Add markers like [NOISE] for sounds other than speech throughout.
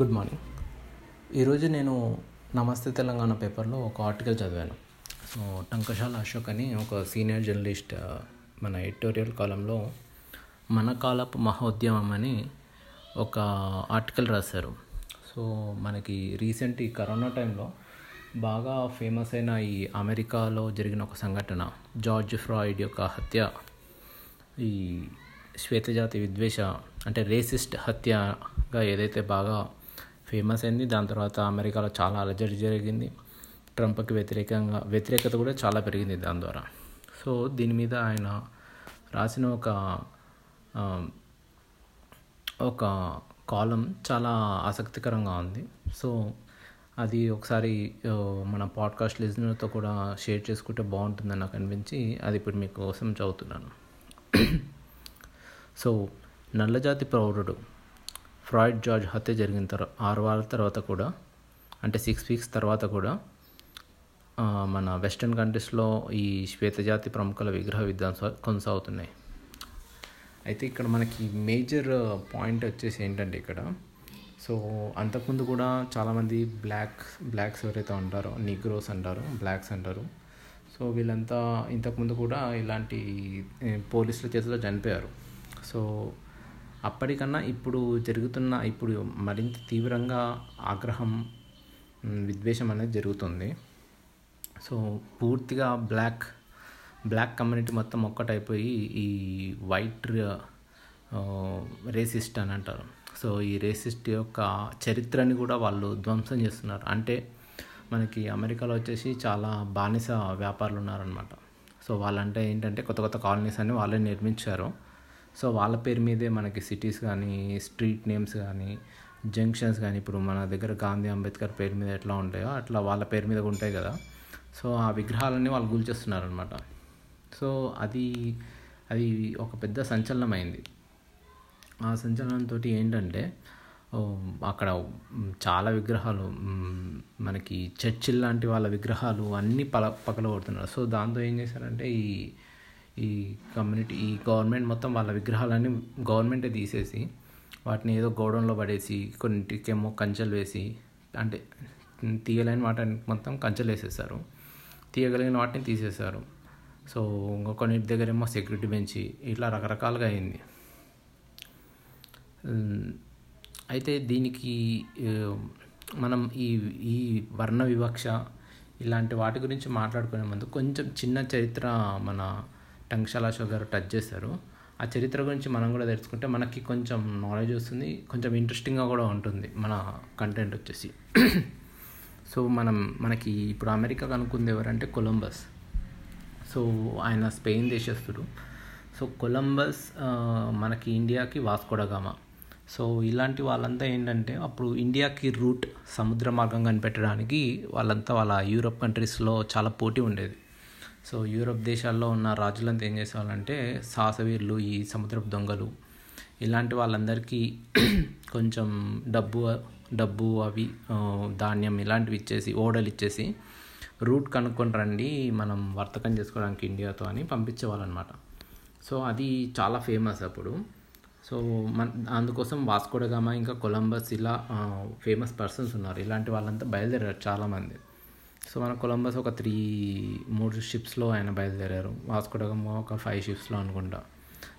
Good morning ఈరోజు నేను నమస్తే తెలంగాణ పేపర్లో ఒక ఆర్టికల్ చదివాను. సో టంకశాల అశోక్ అని ఒక సీనియర్ జర్నలిస్ట్ మన ఎడిటోరియల్ కాలంలో మన కాలపు మహోద్యమం అని ఒక ఆర్టికల్ రాశారు. సో మనకి రీసెంట్ ఈ కరోనా టైంలో బాగా ఫేమస్ అయిన ఈ అమెరికాలో జరిగిన ఒక సంఘటన జార్జ్ ఫ్రాయిడ్ యొక్క హత్య ఈ శ్వేతజాతి విద్వేష అంటే రేసిస్ట్ హత్యగా ఏదైతే బాగా ఫేమస్ అయింది. దాని తర్వాత అమెరికాలో చాలా అలజడి జరిగింది. ట్రంప్కి వ్యతిరేకంగా వ్యతిరేకత కూడా చాలా పెరిగింది దాని ద్వారా. సో దీని మీద ఆయన రాసిన ఒక ఒక కాలం చాలా ఆసక్తికరంగా ఉంది. సో అది ఒకసారి మన పాడ్కాస్ట్ లిజనర్తో కూడా షేర్ చేసుకుంటే బాగుంటుందని నాకు అనిపించి అది ఇప్పుడు మీకోసం చదువుతున్నాను. సో నల్లజాతి ప్రౌఢుడు ఫ్రాయిడ్ జార్జ్ హత్య జరిగిన తర్వాత ఆరు వారాల తర్వాత కూడా అంటే సిక్స్ వీక్స్ తర్వాత కూడా మన వెస్ట్రన్ కంట్రీస్లో ఈ శ్వేతజాతి ప్రముఖుల విగ్రహ విధ్వంస కొనసాగుతున్నాయి. అయితే ఇక్కడ మనకి మేజర్ పాయింట్ వచ్చేసి ఏంటంటే ఇక్కడ సో అంతకుముందు కూడా చాలామంది బ్లాక్ బ్లాక్స్ ఎవరైతే ఉంటారో నిగ్రోస్ అంటారు బ్లాక్స్ అంటారు సో వీళ్ళంతా ఇంతకుముందు కూడా ఇలాంటి పోలీసుల చేతిలో చనిపోయారు. సో అప్పటికన్నా ఇప్పుడు జరుగుతున్న ఇప్పుడు మరింత తీవ్రంగా ఆగ్రహం విద్వేషం అనేది జరుగుతుంది. సో పూర్తిగా బ్లాక్ బ్లాక్ కమ్యూనిటీ మొత్తం ఒక్కటైపోయి ఈ వైట్ రేసిస్ట్ అని అంటారు. సో ఈ రేసిస్ట్ యొక్క చరిత్రని కూడా వాళ్ళు ధ్వంసం చేస్తున్నారు. అంటే మనకి అమెరికాలో వచ్చేసి చాలా బానిస వ్యాపారులు ఉన్నారనమాట సో వాళ్ళంటే ఏంటంటే కొత్త కొత్త కాలనీస్ అన్ని వాళ్ళే నిర్మించారు. సో వాళ్ళ పేరు మీదే మనకి సిటీస్ కానీ స్ట్రీట్ నేమ్స్ కానీ జంక్షన్స్ కానీ ఇప్పుడు మన దగ్గర గాంధీ అంబేద్కర్ పేరు మీద ఎట్లా ఉంటాయో అట్లా వాళ్ళ పేరు మీద ఉంటాయి కదా. సో ఆ విగ్రహాలన్నీ వాళ్ళు గుల్చేస్తున్నారనమాట సో అది అది ఒక పెద్ద సంచలనమైంది. ఆ సంచలనంతో ఏంటంటే అక్కడ చాలా విగ్రహాలు మనకి చర్చిల్ లాంటి వాళ్ళ విగ్రహాలు అన్నీ పల పగలగొడుతున్నారు. సో దాంతో ఏం చేశారంటే ఈ ఈ కమ్యూనిటీ ఈ గవర్నమెంట్ మొత్తం వాళ్ళ విగ్రహాలన్నీ గవర్నమెంటే తీసేసి వాటిని ఏదో గోడౌన్లో పడేసి కొన్నిటికేమో కంచెలు వేసి అంటే తీయలేని వాటిని మొత్తం కంచెలు వేసేసారు. తీయగలిగిన వాటిని తీసేశారు సో కొన్నింటి దగ్గర ఏమో సెక్యూరిటీ పెంచి ఇట్లా రకరకాలుగా అయింది. అయితే దీనికి మనం ఈ ఈ వర్ణ వివక్ష ఇలాంటి వాటి గురించి మాట్లాడుకునే ముందు కొంచెం చిన్న చరిత్ర మన టంక్షాల అశోక్ గారు టచ్ చేశారు ఆ చరిత్ర గురించి మనం కూడా తెలుసుకుంటే మనకి కొంచెం నాలెడ్జ్ వస్తుంది కొంచెం ఇంట్రెస్టింగ్గా కూడా ఉంటుంది మన కంటెంట్ వచ్చేసి. [CLEARS THROAT] సో మనం మనకి ఇప్పుడు అమెరికా కనుక్కుంది ఎవరంటే కొలంబస్. సో ఆయన స్పెయిన్ దేశస్తుడు సో కొలంబస్ మనకి ఇండియాకి వాస్కోడగామా సో ఇలాంటి వాళ్ళంతా ఏంటంటే అప్పుడు ఇండియాకి రూట్ సముద్ర మార్గం కనిపెట్టడానికి వాళ్ళంతా వాళ్ళ యూరప్ కంట్రీస్లో చాలా పోటీ ఉండేది. సో యూరోప్ దేశాల్లో ఉన్న రాజులంతా ఏం చేసేవాళ్ళంటే సాహసవీరులు ఈ సముద్రపు దొంగలు. ఇలాంటి వాళ్ళందరికీ [CLEARS THROAT] కొంచెం డబ్బు డబ్బు అవి ధాన్యం ఇలాంటివి ఇచ్చేసి ఓడలు ఇచ్చేసి రూట్ కనుక్కొని రండి మనం వర్తకం చేసుకోవడానికి ఇండియాతో అని పంపించేవాళ్ళు అనమాట సో అది చాలా ఫేమస్ అప్పుడు. సో మన అందుకోసం వాస్కోడగామా ఇంకా కొలంబస్ ఇలా ఫేమస్ పర్సన్స్ ఉన్నారు. ఇలాంటి వాళ్ళంతా బయలుదేరారు చాలామంది. సో మన కొలంబస్ ఒక త్రీ మూడు షిప్స్లో ఆయన బయలుదేరారు. వాస్కోడగామా ఒక ఫైవ్ షిప్స్లో అనుకుంటా.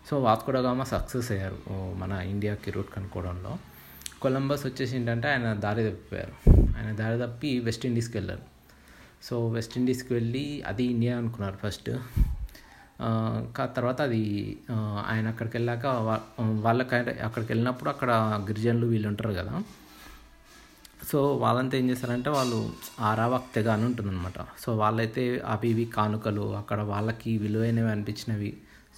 సో వాస్కోడగామా సక్సెస్ అయ్యారు. మన ఇండియాకి రూట్ కనుక్కోవడంలో. కొలంబస్ వచ్చేసి ఏంటంటే ఆయన దారి తప్పిపోయారు ఆయన దారి తప్పి వెస్ట్ ఇండీస్కి వెళ్ళారు. సో వెస్ట్ ఇండీస్కి వెళ్ళి అది ఇండియా అనుకున్నారు ఫస్ట్ కా- తర్వాత అది ఆయన అక్కడికి వెళ్ళాక వాళ్ళకి అక్కడికి వెళ్ళినప్పుడు అక్కడ గిరిజనులు వీళ్ళు ఉంటారు కదా. సో వాళ్ళంతా ఏం చేస్తారంటే వాళ్ళు ఆరావాక్ తెగ అని ఉంటుందన్నమాట. సో వాళ్ళైతే అవి ఇవి కానుకలు అక్కడ వాళ్ళకి విలువైనవి అనిపించినవి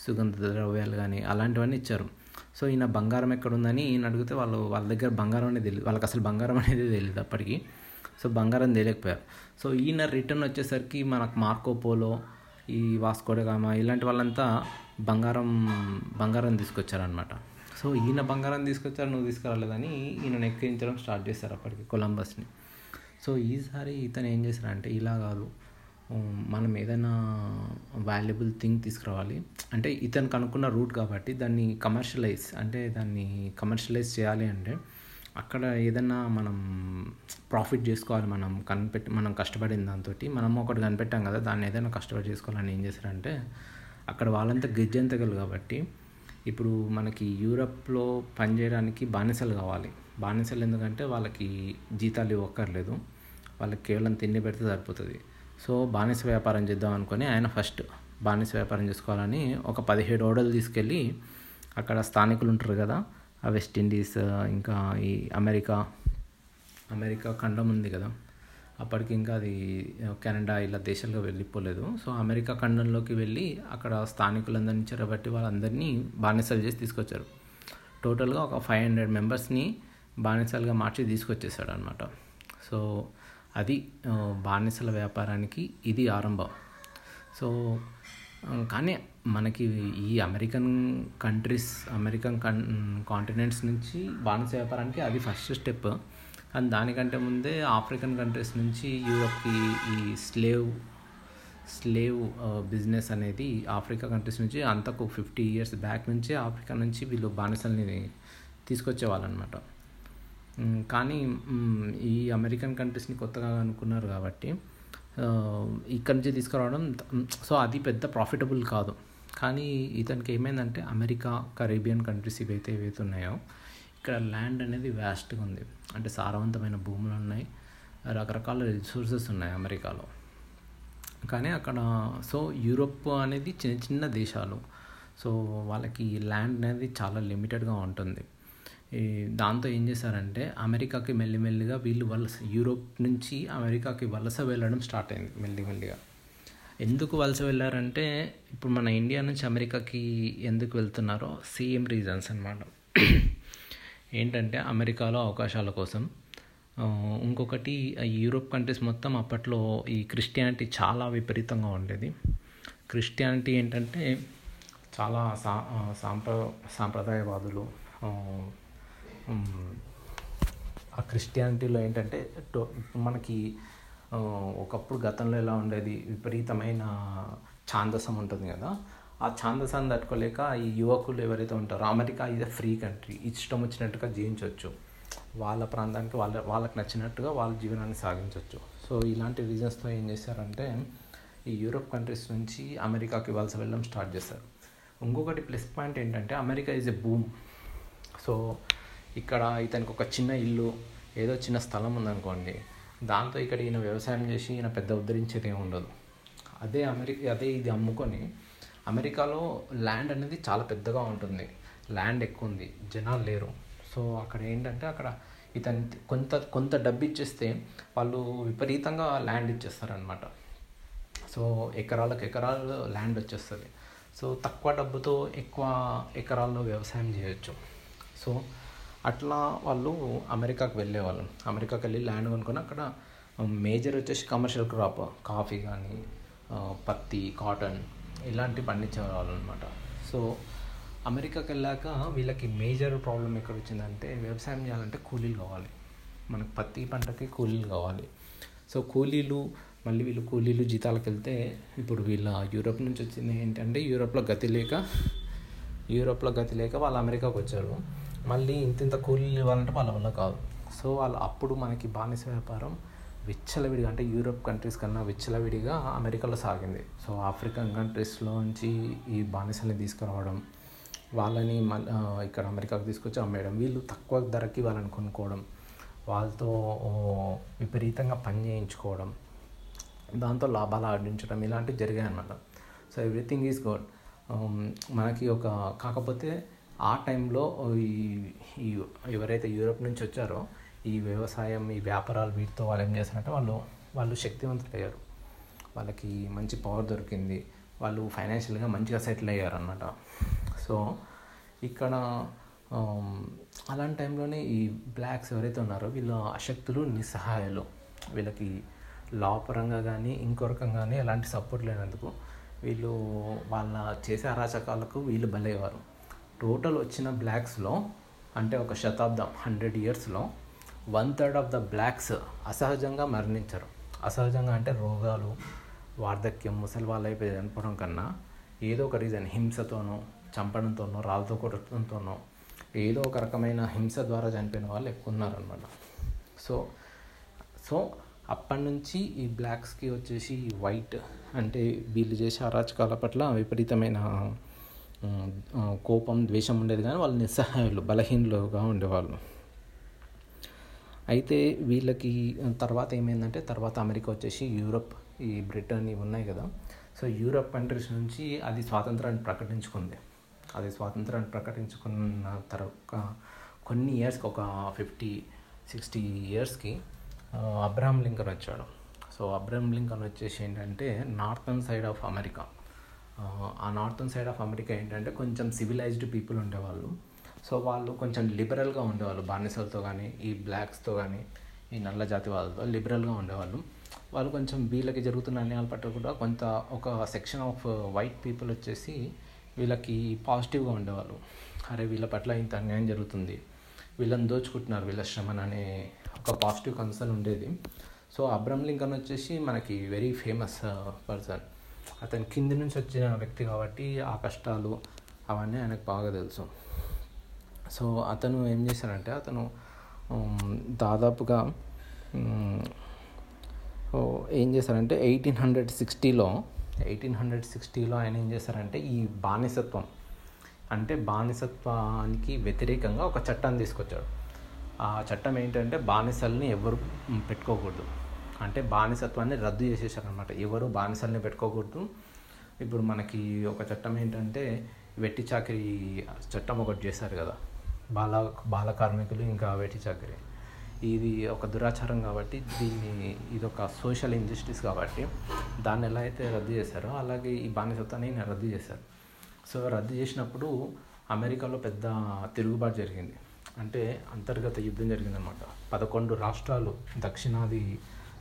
సుగంధ ద్రవ్యాలు కానీ అలాంటివన్నీ ఇచ్చారు. సో ఈయన బంగారం ఎక్కడ ఉందని ఈయన అడిగితే వాళ్ళు వాళ్ళ దగ్గర బంగారం అనేది తెలియదు వాళ్ళకి అసలు బంగారం అనేది తెలియదు అప్పటికి. సో బంగారం తెలియకపోయారు. సో ఈయన రిటర్న్ వచ్చేసరికి మనకు మార్కో పోలో ఈ వాస్కోడగామా ఇలాంటి వాళ్ళంతా బంగారం బంగారం తీసుకొచ్చారనమాట సో ఈయన బంగారం తీసుకొచ్చారు నువ్వు తీసుకురాలేదని ఈయన ఎక్కించడం స్టార్ట్ చేశారు అప్పటికి కొలంబస్ని. సో ఈసారి ఇతను ఏం చేశారంటే ఇలా కాదు మనం ఏదైనా వాల్యుబుల్ థింగ్ తీసుకురావాలి. అంటే ఇతను కనుక్కున్న రూట్ కాబట్టి దాన్ని కమర్షియలైజ్ అంటే దాన్ని కమర్షియలైజ్ చేయాలి అంటే అక్కడ ఏదన్నా మనం ప్రాఫిట్ చేసుకోవాలి మనం కనిపెట్టి మనం కష్టపడిన దాంతో మనం ఒకటి కనిపెట్టాం కదా దాన్ని ఏదైనా కష్టపడి చేసుకోవాలని ఏం చేశారంటే అక్కడ వాళ్ళంతా గిజ్జంతగలు కాబట్టి ఇప్పుడు మనకి యూరప్లో పనిచేయడానికి బానిసలు కావాలి. బానిసలు ఎందుకంటే వాళ్ళకి జీతాలు ఇవ్వక్కర్లేదు. వాళ్ళకి కేవలం తిండి పెడితే సరిపోతుంది. సో బానిస వ్యాపారం చేద్దాం అనుకొని ఆయన ఫస్ట్ బానిస వ్యాపారం చేసుకోవాలని ఒక పదిహేడు ఓడలు తీసుకెళ్ళి అక్కడ స్థానికులు ఉంటారు కదా ఆ వెస్ట్ ఇండీస్ ఇంకా ఈ అమెరికా అమెరికా ఖండం ఉంది కదా. అప్పటికి ఇంకా అది కెనడా ఇలా దేశాలుగా వెళ్ళిపోలేదు. సో అమెరికా ఖండంలోకి వెళ్ళి అక్కడ స్థానికులందరినీ చెరబట్టి వాళ్ళందరినీ బానిసలు చేసి తీసుకొచ్చారు. టోటల్గా ఒక ఫైవ్ హండ్రెడ్ మెంబర్స్ని బానిసలుగా మార్చి తీసుకొచ్చేసాడు అనమాట సో అది బానిసల వ్యాపారానికి ఇది ఆరంభం. సో కానీ మనకి ఈ అమెరికన్ కంట్రీస్ అమెరికన్ కాంటినెంట్స్ నుంచి బానిస వ్యాపారానికి అది ఫస్ట్ స్టెప్. కానీ దానికంటే ముందే ఆఫ్రికన్ కంట్రీస్ నుంచి యూరప్కి ఈ స్లేవ్ స్లేవ్ బిజినెస్ అనేది ఆఫ్రికా కంట్రీస్ నుంచి అంతకు ఫిఫ్టీ ఇయర్స్ బ్యాక్ నుంచే ఆఫ్రికా నుంచి వీళ్ళు బానిసల్ని తీసుకొచ్చేవాళ్ళనమాట. కానీ ఈ అమెరికన్ కంట్రీస్ని కొత్తగా అనుకున్నారు కాబట్టి ఇక్కడి నుంచి తీసుకురావడం సో అది పెద్ద ప్రాఫిటబుల్ కాదు. కానీ ఇతనికి ఏమైందంటే అమెరికా కరేబియన్ కంట్రీస్ ఇవైతే ఏవైతే ఉన్నాయో ఇక్కడ ల్యాండ్ అనేది వ్యాస్ట్గా ఉంది. అంటే సారవంతమైన భూములు ఉన్నాయి. రకరకాల రిసోర్సెస్ ఉన్నాయి అమెరికాలో. కానీ అక్కడ సో యూరోప్ అనేది చిన్న చిన్న దేశాలు. సో వాళ్ళకి ల్యాండ్ అనేది చాలా లిమిటెడ్గా ఉంటుంది. ఈ దాంతో ఏం చేశారంటే అమెరికాకి మెల్లిమెల్లిగా వీళ్ళు వలస యూరోప్ నుంచి అమెరికాకి వలస వెళ్ళడం స్టార్ట్ అయింది మెల్లిమెల్లిగా. ఎందుకు వలస వెళ్ళారంటే ఇప్పుడు మన ఇండియా నుంచి అమెరికాకి ఎందుకు వెళ్తున్నారో సేమ్ రీజన్స్ అనమాట ఏంటంటే అమెరికాలో అవకాశాల కోసం. ఇంకొకటి యూరోప్ కంట్రీస్ మొత్తం అప్పట్లో ఈ క్రిస్టియానిటీ చాలా విపరీతంగా ఉండేది. క్రిస్టియానిటీ ఏంటంటే చాలా సా సాంప్ర సాంప్రదాయవాదులు ఆ క్రిస్టియానిటీలో ఏంటంటే మనకి ఒకప్పుడు గతంలో ఎలా ఉండేది? విపరీతమైన ఛాందసం ఉంటుంది కదా. ఆ ఛాందసాన్ని తట్టుకోలేక ఈ యువకులు ఎవరైతే ఉంటారో అమెరికా ఇది ఫ్రీ కంట్రీ ఇష్టం వచ్చినట్టుగా జీవించవచ్చు. వాళ్ళ ప్రాంతానికి వాళ్ళ వాళ్ళకి నచ్చినట్టుగా వాళ్ళ జీవనాన్ని సాగించవచ్చు. సో ఇలాంటి రీజన్స్తో ఏం చేశారంటే ఈ యూరోప్ కంట్రీస్ నుంచి అమెరికాకి వలస వెళ్ళడం స్టార్ట్ చేశారు. ఇంకొకటి ప్లస్ పాయింట్ ఏంటంటే America is a boom so ఇక్కడ ఇతనికి ఒక చిన్న ఇల్లు ఏదో చిన్న స్థలం ఉందనుకోండి దాంతో ఇక్కడ ఈయన వ్యవసాయం చేసి ఈయన పెద్ద ఉద్ధరించేది ఏమి ఉండదు. అదే అమెరికా అదే ఇది అమ్ముకొని అమెరికాలో ల్యాండ్ అనేది చాలా పెద్దగా ఉంటుంది. ల్యాండ్ ఎక్కువ ఉంది. జనాలు లేరు. సో అక్కడ ఏంటంటే అక్కడ ఇతని కొంత కొంత డబ్బు ఇచ్చేస్తే వాళ్ళు విపరీతంగా ల్యాండ్ ఇచ్చేస్తారనమాట సో ఎకరాలకు ఎకరాలు ల్యాండ్ వచ్చేస్తుంది. సో తక్కువ డబ్బుతో ఎక్కువ ఎకరాల్లో వ్యవసాయం చేయొచ్చు. సో అట్లా వాళ్ళు అమెరికాకు వెళ్ళేవాళ్ళు. అమెరికాకి వెళ్ళి ల్యాండ్ కొనుక్కొని అక్కడ మేజర్ వచ్చేసి కమర్షియల్ క్రాప్ కాఫీ కానీ పత్తి కాటన్ ఇలాంటివి పండించేవాళ్ళు అనమాట సో అమెరికాకి వెళ్ళాక వీళ్ళకి మేజర్ ప్రాబ్లం ఎక్కడ వచ్చిందంటే వ్యవసాయం చేయాలంటే కూలీలు కావాలి. మనకు పత్తి పంటకి కూలీలు కావాలి. సో కూలీలు మళ్ళీ వీళ్ళు కూలీలు జీతాలకు వెళ్తే ఇప్పుడు వీళ్ళ యూరోప్ నుంచి వచ్చింది ఏంటంటే యూరోప్లో గతి లేక యూరోప్లో గతి లేక వాళ్ళు అమెరికాకు వచ్చారు. మళ్ళీ ఇంత ఇంత కూలీలు ఇవ్వాలంటే వాళ్ళ వల్ల కాదు. సో వాళ్ళు అప్పుడు మనకి బానిస వ్యాపారం విచ్చలవిడిగా అంటే యూరోప్ కంట్రీస్ కన్నా విచ్చలవిడిగా అమెరికాలో సాగింది. సో ఆఫ్రికన్ కంట్రీస్లో నుంచి ఈ బానిసల్ని తీసుకురావడం వాళ్ళని మళ్ళీ ఇక్కడ అమెరికాకు తీసుకొచ్చి అమ్మేయడం వీళ్ళు తక్కువ ధరకి వాళ్ళని కొనుక్కోవడం వాళ్ళతో విపరీతంగా పని చేయించుకోవడం దాంతో లాభాలు ఆర్జించడం ఇలాంటివి జరిగాయి అన్నమాట సో ఎవ్రీథింగ్ ఈజ్ గుడ్. మనకి ఒక కాకపోతే ఆ టైంలో ఈ ఎవరైతే యూరోప్ నుంచి వచ్చారో ఈ వ్యవసాయం ఈ వ్యాపారాలు వీటితో వాళ్ళు ఏం చేస్తారంటే వాళ్ళు వాళ్ళు శక్తివంతులు అయ్యారు వాళ్ళకి మంచి పవర్ దొరికింది. వాళ్ళు ఫైనాన్షియల్గా మంచిగా సెటిల్ అయ్యారు అన్నమాట సో ఇక్కడ um, అలాంటి టైంలోనే ఈ బ్లాక్స్ ఎవరైతే ఉన్నారో వీళ్ళ అశక్తులు నిస్సహాయాలు వీళ్ళకి లా పరంగా కానీ ఇంకో రకంగా కానీ ఎలాంటి సపోర్ట్ లేనందుకు వీళ్ళు వాళ్ళ చేసే అరాచకాలకు వీళ్ళు బలయ్యేవారు. టోటల్ వచ్చిన బ్లాక్స్లో అంటే ఒక శతాబ్దం హండ్రెడ్ ఇయర్స్లో one third of the blacks అసహజంగా మరణించరు. అసహజంగా అంటే రోగాలు వార్ధక్యం ముసలి వాళ్ళు అయిపోయి చనిపోవడం కన్నా ఏదో ఒక రీజన్ హింసతోనో చంపడంతోనో రాళ్ళతో కొట్టడంతోనో ఏదో ఒక రకమైన హింస ద్వారా చనిపోయిన వాళ్ళు ఎక్కువ ఉన్నారనమాట సో సో అప్పటి నుంచి ఈ బ్లాక్స్కి వచ్చేసి వైట్ అంటే వీళ్ళు చేసే అరాచకాల పట్ల విపరీతమైన కోపం ద్వేషం ఉండేది కానీ వాళ్ళు నిస్సహాయులు బలహీనులుగా ఉండేవాళ్ళు. అయితే వీళ్ళకి తర్వాత ఏమైందంటే తర్వాత అమెరికా వచ్చేసి యూరప్ ఈ బ్రిటన్ ఇవి ఉన్నాయి కదా. సో యూరప్ కంట్రీస్ నుంచి అది స్వాతంత్రాన్ని ప్రకటించుకుంది. అది స్వాతంత్రాన్ని ప్రకటించుకున్న తర్వాత కొన్ని ఇయర్స్కి ఒక ఫిఫ్టీ సిక్స్టీ ఇయర్స్కి అబ్రహం లింకన్ వచ్చాడు. సో అబ్రహం లింకన్ వచ్చేసి ఏంటంటే నార్థన్ సైడ్ ఆఫ్ అమెరికా. ఆ నార్థన్ సైడ్ ఆఫ్ అమెరికా ఏంటంటే కొంచెం సివిలైజ్డ్ పీపుల్ ఉండేవాళ్ళు. సో వాళ్ళు కొంచెం లిబరల్గా ఉండేవాళ్ళు. బానిసలతో కానీ ఈ బ్లాక్స్తో కానీ ఈ నల్ల జాతి వాళ్ళతో లిబరల్గా ఉండేవాళ్ళు. వాళ్ళు కొంచెం వీళ్ళకి జరుగుతున్న అన్యాయాల పట్ల కూడా కొంత ఒక సెక్షన్ ఆఫ్ వైట్ పీపుల్ వచ్చేసి వీళ్ళకి పాజిటివ్గా ఉండేవాళ్ళు. అరే వీళ్ళ పట్ల ఇంత అన్యాయం జరుగుతుంది. వీళ్ళని దోచుకుంటున్నారు వీళ్ళ శ్రమను అనే ఒక పాజిటివ్ కన్సర్న్ ఉండేది. సో అబ్రమ్ లింకన్ వచ్చేసి మనకి వెరీ ఫేమస్ పర్సన్ అతని కింది నుంచి వచ్చిన వ్యక్తి కాబట్టి ఆ కష్టాలు అవన్నీ ఆయనకు బాగా తెలుసు. సో అతను ఏం చేశారంటే అతను దాదాపుగా ఏం చేశారంటే ఎయిటీన్ హండ్రెడ్ సిక్స్టీలో ఎయిటీన్ హండ్రెడ్ సిక్స్టీలో ఆయన ఏం చేశారంటే ఈ బానిసత్వం అంటే బానిసత్వానికి వ్యతిరేకంగా ఒక చట్టం తీసుకొచ్చాడు. ఆ చట్టం ఏంటంటే బానిసల్ని ఎవరు పెట్టుకోకూడదు. అంటే బానిసత్వాన్ని రద్దు చేసేసారనమాట ఎవరు బానిసల్ని పెట్టుకోకూడదు. ఇప్పుడు మనకి ఒక చట్టం ఏంటంటే వెట్టి చాకరీ చట్టం ఒకటి చేశారు కదా. బాల బాల కార్మికులు ఇంకా వేటి చాకరీ. ఇది ఒక దురాచారం కాబట్టి దీన్ని ఇది ఒక సోషల్ ఇంజస్టిస్ కాబట్టి దాన్ని ఎలా అయితే రద్దు చేశారో అలాగే ఈ బానిసత్వాన్ని రద్దు చేశారు. సో రద్దు చేసినప్పుడు అమెరికాలో పెద్ద తిరుగుబాటు జరిగింది. అంటే అంతర్గత యుద్ధం జరిగిందనమాట పదకొండు రాష్ట్రాలు దక్షిణాది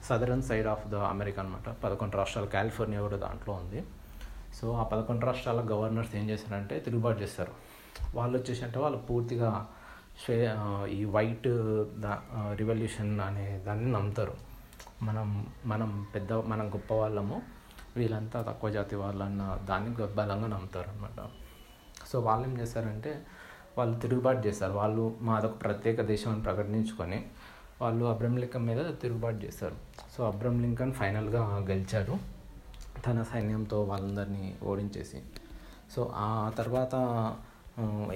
southern side of the America అనమాట పదకొండు రాష్ట్రాలు కాలిఫోర్నియా కూడా దాంట్లో ఉంది. సో ఆ పదకొండు రాష్ట్రాల గవర్నర్స్ ఏం చేశారంటే తిరుగుబాటు చేస్తారు. వాళ్ళు వచ్చేసి అంటే వాళ్ళు పూర్తిగా శ్రే ఈ వైట్ దా రివల్యూషన్ అనే దాన్ని నమ్ముతారు. మనం మనం పెద్ద మనం గొప్ప వాళ్ళము వీళ్ళంతా తక్కువ జాతి వాళ్ళు అన్న దాన్ని బలంగా నమ్ముతారు అనమాట సో వాళ్ళు ఏం చేస్తారంటే వాళ్ళు తిరుగుబాటు చేస్తారు. వాళ్ళు మాదొక ప్రత్యేక దేశం అని ప్రకటించుకొని వాళ్ళు అబ్రహం లింకన్ మీద తిరుగుబాటు చేస్తారు. సో అబ్రహం లింకన్ ఫైనల్గా గెలిచారు. తన సైన్యంతో వాళ్ళందరినీ ఓడించేసి. సో ఆ తర్వాత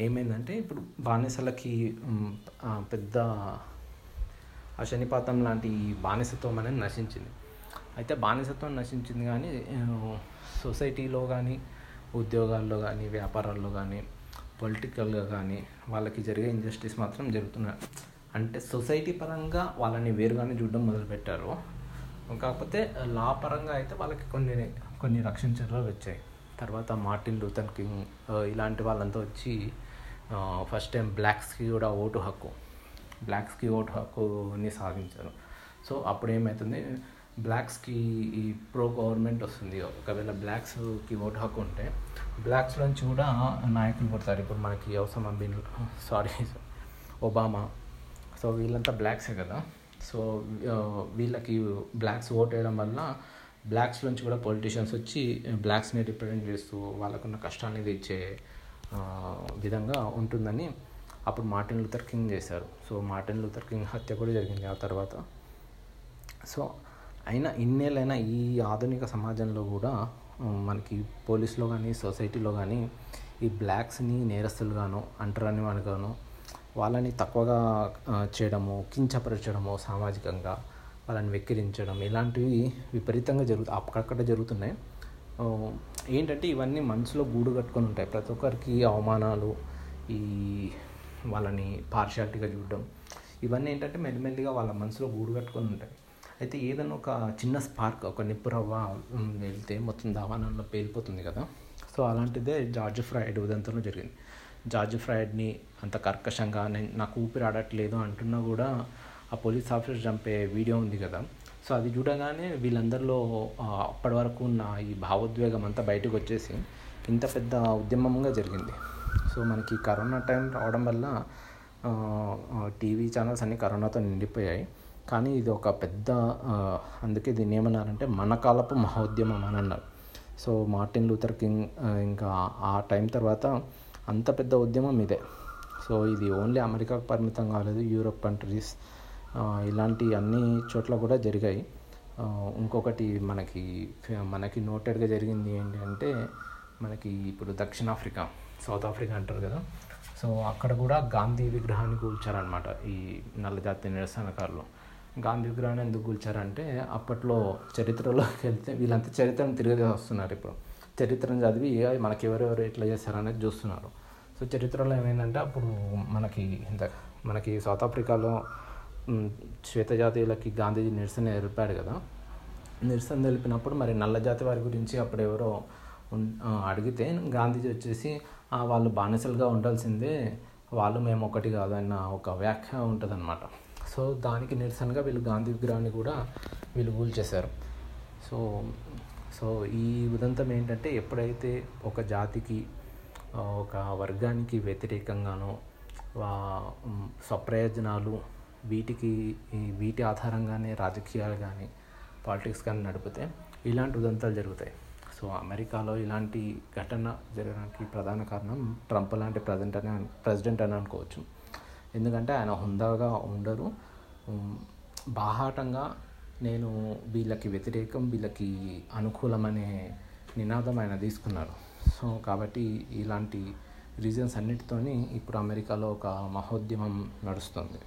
ఏమైందంటే ఇప్పుడు బానిసలకి పెద్ద అశనిపాతం లాంటి బానిసత్వం అనేది నశించింది. అయితే బానిసత్వం నశించింది కానీ సొసైటీలో కానీ ఉద్యోగాల్లో కానీ వ్యాపారాల్లో కానీ పొలిటికల్గా కానీ వాళ్ళకి జరిగే ఇంజస్టిస్ మాత్రం జరుగుతున్నాయి అంటే సొసైటీ పరంగా వాళ్ళని వేరుగానే చూడడం మొదలుపెట్టారు. కాకపోతే లా పరంగా అయితే వాళ్ళకి కొన్ని కొన్ని రక్షణ చర్యలు వచ్చాయి. తర్వాత మార్టిన్ లూథర్ కింగ్ ఇలాంటి వాళ్ళంతా వచ్చి ఫస్ట్ టైం బ్లాక్స్కి కూడా ఓటు హక్కు బ్లాక్స్కి ఓటు హక్కుని సాధించారు. సో అప్పుడు ఏమవుతుంది బ్లాక్స్కి ఈ ప్రో గవర్నమెంట్ వస్తుంది. ఒకవేళ బ్లాక్స్కి ఓటు హక్కు ఉంటే బ్లాక్స్ నుంచి కూడా నాయకులు పుడతారు. ఇప్పుడు మనకి అవసరం బిన్ సారీ ఒబామా. సో వీళ్ళంతా బ్లాక్సే కదా. సో వీళ్ళకి బ్లాక్స్ ఓట్ వేయడం వల్ల బ్లాక్స్ నుంచి కూడా పొలిటీషియన్స్ వచ్చి బ్లాక్స్ని రిప్రజెంట్ చేస్తూ వాళ్ళకున్న కష్టాన్ని తీర్చే విధంగా ఉంటుందని అప్పుడు మార్టిన్ లూథర్ కింగ్ చేశారు. సో మార్టిన్ లూథర్ కింగ్ హత్య కూడా జరిగింది ఆ తర్వాత. సో అయినా ఇన్నేళ్ళైనా ఈ ఆధునిక సమాజంలో కూడా మనకి పోలీసులో కానీ సొసైటీలో కానీ ఈ బ్లాక్స్ని నేరస్తులుగాను అంటరాని వానిగాను వాళ్ళని తక్కువగా చేయడము కించపరచడము సామాజికంగా వాళ్ళని వెక్కిరించడం ఇలాంటివి విపరీతంగా జరుగు అక్కడక్కడ జరుగుతున్నాయి. ఏంటంటే ఇవన్నీ మనసులో గూడు కట్టుకొని ఉంటాయి. ప్రతి ఒక్కరికి అవమానాలు ఈ వాళ్ళని పార్షాలిటీగా చూడడం ఇవన్నీ ఏంటంటే మెల్లిమెల్లిగా వాళ్ళ మనసులో గూడు కట్టుకొని ఉంటాయి. అయితే ఏదైనా ఒక చిన్న స్పార్క్ ఒక నిప్పు రవ్వ వెళ్తే మొత్తం దావానంలో పేలిపోతుంది కదా. సో అలాంటిదే జార్జ్ ఫ్రైడ్ ఉదంతంలో జరిగింది. జార్జ్ ఫ్రైడ్ని అంత కర్కశంగా నేను నాకు ఊపిరి ఆడట్లేదు అంటున్నా కూడా ఆ పోలీస్ ఆఫీసర్ చంపే వీడియో ఉంది కదా. సో అది చూడగానే వీళ్ళందరిలో అప్పటి వరకు ఉన్న ఈ భావోద్వేగం అంతా బయటకు వచ్చేసి ఇంత పెద్ద ఉద్యమంగా జరిగింది. సో మనకి కరోనా టైం రావడం వల్ల టీవీ ఛానల్స్ అన్నీ కరోనాతో నిండిపోయాయి. కానీ ఇది ఒక పెద్ద అందుకే దీన్ని ఏమన్నారంటే మన కాలపు మహోద్యమం అని అన్నారు. సో మార్టిన్ లూథర్ కింగ్ ఇంకా ఆ టైం తర్వాత అంత పెద్ద ఉద్యమం ఇదే. సో ఇది ఓన్లీ అమెరికాకు పరిమితం కాలేదు యూరోప్ కంట్రీస్ ఇలాంటి అన్ని చోట్ల కూడా జరిగాయి. ఇంకొకటి మనకి మనకి నోటెడ్గా జరిగింది ఏంటి అంటే మనకి ఇప్పుడు దక్షిణాఫ్రికా సౌత్ ఆఫ్రికా అంటారు కదా. సో అక్కడ కూడా గాంధీ విగ్రహాన్ని కూల్చారనమాట ఈ నల్లజాతి నిరసనకారులు గాంధీ విగ్రహాన్ని ఎందుకు కూల్చారంటే అప్పట్లో చరిత్రలోకి వెళ్తే వీళ్ళంతా చరిత్రను తిరిగి వస్తున్నారు ఇప్పుడు. చరిత్రను చదివి మనకి ఎవరెవరు ఎట్లా చేశారనేది చూస్తున్నారు. సో చరిత్రలో ఏమైందంటే అప్పుడు మనకి ఇంత మనకి సౌత్ ఆఫ్రికాలో శ్వేత శ్వేతజాతీయులకి గాంధీజీ నిరసన తెలిపాడు కదా. నిరసన తెలిపినప్పుడు మరి నల్ల జాతి వారి గురించి అప్పుడు ఎవరో అడిగితే గాంధీజీ వచ్చేసి వాళ్ళు బానిసలుగా ఉండాల్సిందే వాళ్ళు మేము ఒకటి కాదన్న ఒక వ్యాఖ్య ఉంటుందన్నమాట. సో దానికి నిరసనగా వీళ్ళు గాంధీ విగ్రహాన్ని కూడా వీళ్ళు కూల్చేశారు సో సో ఈ ఉదంతం ఏంటంటే ఎప్పుడైతే ఒక జాతికి ఒక వర్గానికి వ్యతిరేకంగానో వా- స్వప్రయోజనాలు వీటికి వీటి ఆధారంగానే రాజకీయాలు కానీ పాలిటిక్స్ కానీ నడిపితే ఇలాంటి ఉదంతాలు జరుగుతాయి. సో అమెరికాలో ఇలాంటి ఘటన జరగడానికి ప్రధాన కారణం ట్రంప్ లాంటి ప్రెసిడెంట్ అని ప్రెసిడెంట్ అని అనుకోవచ్చు. ఎందుకంటే ఆయన హుందాగా ఉండరు. బాహాటంగా నేను వీళ్ళకి వ్యతిరేకం వీళ్ళకి అనుకూలమనే నినాదం ఆయన తీసుకున్నారు. సో కాబట్టి ఇలాంటి రీజన్స్ అన్నిటితోని ఇప్పుడు అమెరికాలో ఒక మహోద్యమం నడుస్తుంది.